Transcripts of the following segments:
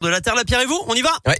de la Terre, la Pierre et vous, on y va? Ouais.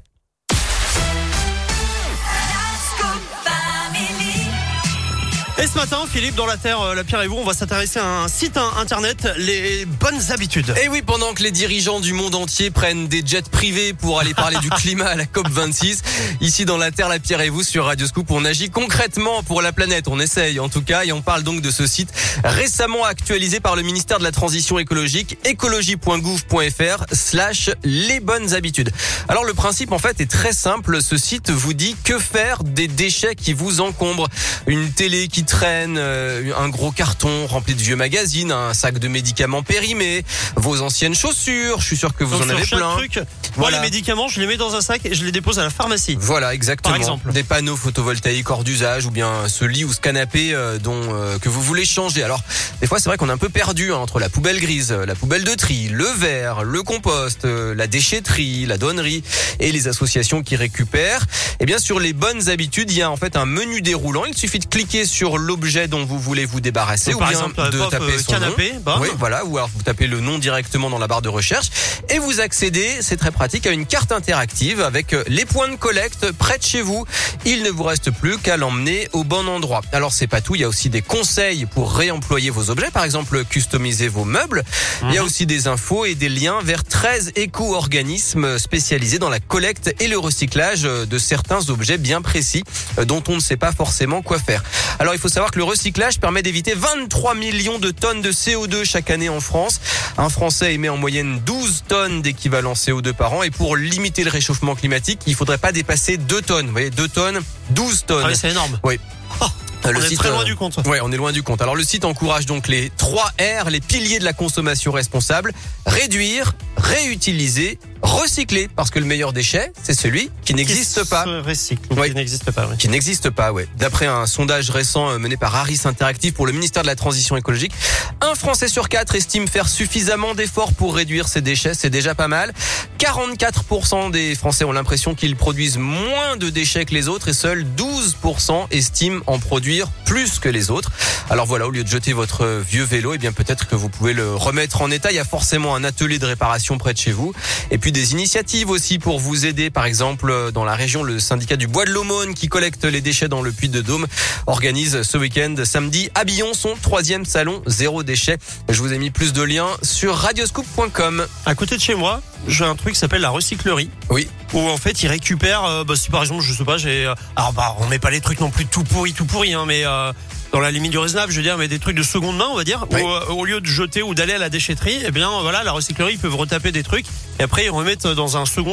Et ce matin, Philippe, dans la Terre, euh, la Pierre et vous, on va s'intéresser à un site internet, les bonnes habitudes. Et oui, pendant que les dirigeants du monde entier prennent des jets privés pour aller parler du climat à la COP 26, ici dans la Terre, la Pierre et vous sur Radio Scoop, on agit concrètement pour la planète. On essaye en tout cas et on parle donc de ce site récemment actualisé par le ministère de la Transition écologique, écologie.gouv.fr slash les bonnes habitudes. Alors le principe en fait est très simple. Ce site vous dit que faire des déchets qui vous encombrent. Une télé qui traîne, euh, un gros carton rempli de vieux magazines, un sac de médicaments périmés, vos anciennes chaussures. Je suis sûr que vous Donc en sur avez chaque plein. truc, moi les médicaments, je les mets dans un sac et je les dépose à la pharmacie. Voilà, exactement. Par exemple. Des panneaux photovoltaïques hors d'usage ou bien ce lit ou ce canapé euh, dont euh, que vous voulez changer. Alors, des fois, c'est vrai qu'on est un peu perdu hein, entre la poubelle grise, la poubelle de tri, le verre, le compost, euh, la déchetterie, la donnerie et les associations qui récupèrent. Et bien sur les bonnes habitudes, il y a en fait un menu déroulant. Il suffit de cliquer sur l'objet dont vous voulez vous débarrasser ou par bien exemple, de pop, taper euh, son canapé, nom. Oui, voilà, ou alors vous tapez le nom directement dans la barre de recherche et vous accédez, c'est très pratique, à une carte interactive avec euh, les points de collecte près de chez vous. Il ne vous reste plus qu'à l'emmener au bon endroit. Alors c'est pas tout, il y a aussi des conseils pour réemployer vos objets, par exemple customiser vos meubles. Il y a aussi des infos et des liens vers 13 éco-organismes spécialisés dans la collecte et le recyclage de certains objets bien précis euh, dont on ne sait pas forcément quoi faire. Alors il faut savoir que le recyclage permet d'éviter 23 millions de tonnes de CO2 chaque année en France. Un Français émet en moyenne 12 tonnes d'équivalent CO2 par an et pour limiter le réchauffement climatique, il faudrait pas dépasser 2 tonnes. Vous voyez, 2 tonnes, 12 tonnes. Ah oui, c'est énorme. Oui. Euh, on est très loin euh, du compte. Ouais, on est loin du compte. Alors le site encourage donc les 3 R, les piliers de la consommation responsable. Réduire, réutiliser, recycler. Parce que le meilleur déchet, c'est celui qui n'existe pas. se recycle, Oui. qui n'existe pas. oui. Qui n'existe pas, ouais. D'après un sondage récent euh, mené par Harris Interactive pour le ministère de la Transition écologique, un Français sur quatre estime faire suffisamment d'efforts pour réduire ses déchets. C'est déjà pas mal. 44% des Français ont l'impression qu'ils produisent moins de déchets que les autres et seuls 12% estiment en produire plus que les autres. Alors voilà, au lieu de jeter votre vieux vélo, eh bien peut-être que vous pouvez le remettre en état. Il y a forcément un atelier de réparation près de chez vous. Et puis des initiatives aussi pour vous aider. Par exemple, dans la région, le syndicat du Bois de l'Aumône qui collecte les déchets dans le Puy de Dôme organise ce week-end, samedi, à Billon, son troisième salon zéro déchet. Je vous ai mis plus de liens sur radioscoop.com. À côté de chez moi, j'ai un truc qui s'appelle la recyclerie. Oui. Où en fait ils récupèrent, euh, bah, si par exemple, je sais pas, j'ai. euh, alors bah, on met pas les trucs non plus tout pourris, tout pourris, hein, mais. euh, dans la limite du raisonnable, je veux dire, mais des trucs de seconde main, on va dire, Oui. où, euh, au lieu de jeter ou d'aller à la déchetterie, eh bien, voilà, la recyclerie, ils peuvent retaper des trucs et après ils remettent dans un second